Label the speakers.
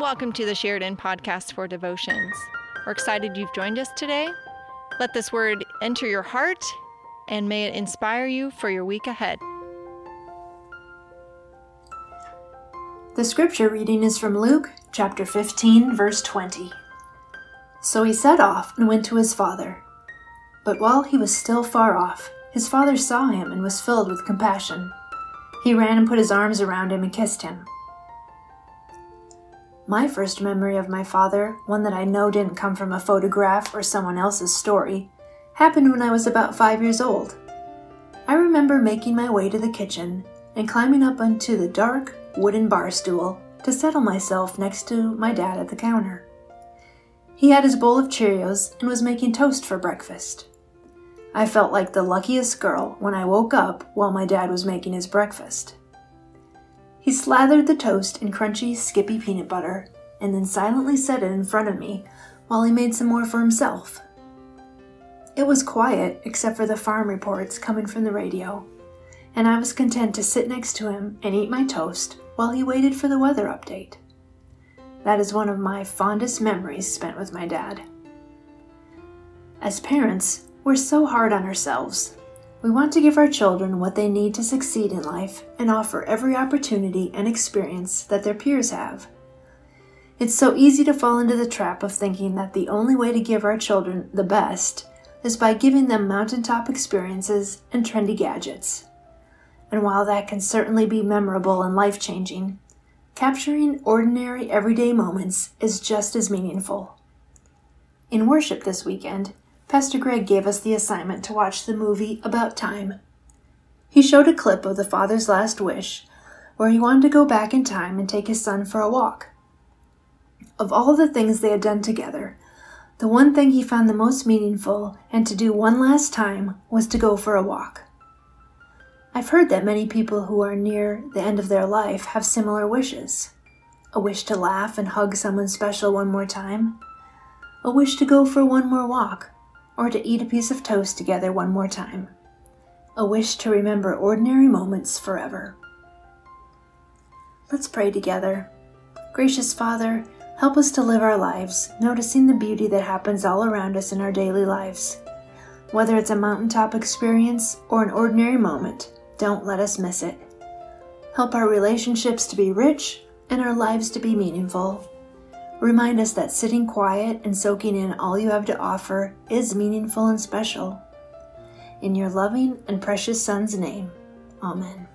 Speaker 1: Welcome to the Sheridan Podcast for Devotions. We're excited you've joined us today. Let this word enter your heart and may it inspire you for your week ahead.
Speaker 2: The scripture reading is from Luke chapter 15, verse 20. So he set off and went to his father. But while he was still far off, his father saw him and was filled with compassion. He ran and put his arms around him and kissed him. My first memory of my father, one that I know didn't come from a photograph or someone else's story, happened when I was about five years old. I remember making my way to the kitchen and climbing up onto the dark wooden bar stool to settle myself next to my dad at the counter. He had his bowl of Cheerios and was making toast for breakfast. I felt like the luckiest girl when I woke up while my dad was making his breakfast. He slathered the toast in crunchy, skippy peanut butter and then silently set it in front of me while he made some more for himself. It was quiet except for the farm reports coming from the radio, and I was content to sit next to him and eat my toast while he waited for the weather update. That is one of my fondest memories spent with my dad. As parents, we're so hard on ourselves we want to give our children what they need to succeed in life and offer every opportunity and experience that their peers have. It's so easy to fall into the trap of thinking that the only way to give our children the best is by giving them mountaintop experiences and trendy gadgets. And while that can certainly be memorable and life changing, capturing ordinary everyday moments is just as meaningful. In worship this weekend, Pastor Greg gave us the assignment to watch the movie About Time. He showed a clip of the father's last wish, where he wanted to go back in time and take his son for a walk. Of all the things they had done together, the one thing he found the most meaningful and to do one last time was to go for a walk. I've heard that many people who are near the end of their life have similar wishes a wish to laugh and hug someone special one more time, a wish to go for one more walk or to eat a piece of toast together one more time. A wish to remember ordinary moments forever. Let's pray together. Gracious Father, help us to live our lives, noticing the beauty that happens all around us in our daily lives. Whether it's a mountaintop experience or an ordinary moment, don't let us miss it. Help our relationships to be rich and our lives to be meaningful. Remind us that sitting quiet and soaking in all you have to offer is meaningful and special. In your loving and precious Son's name, Amen.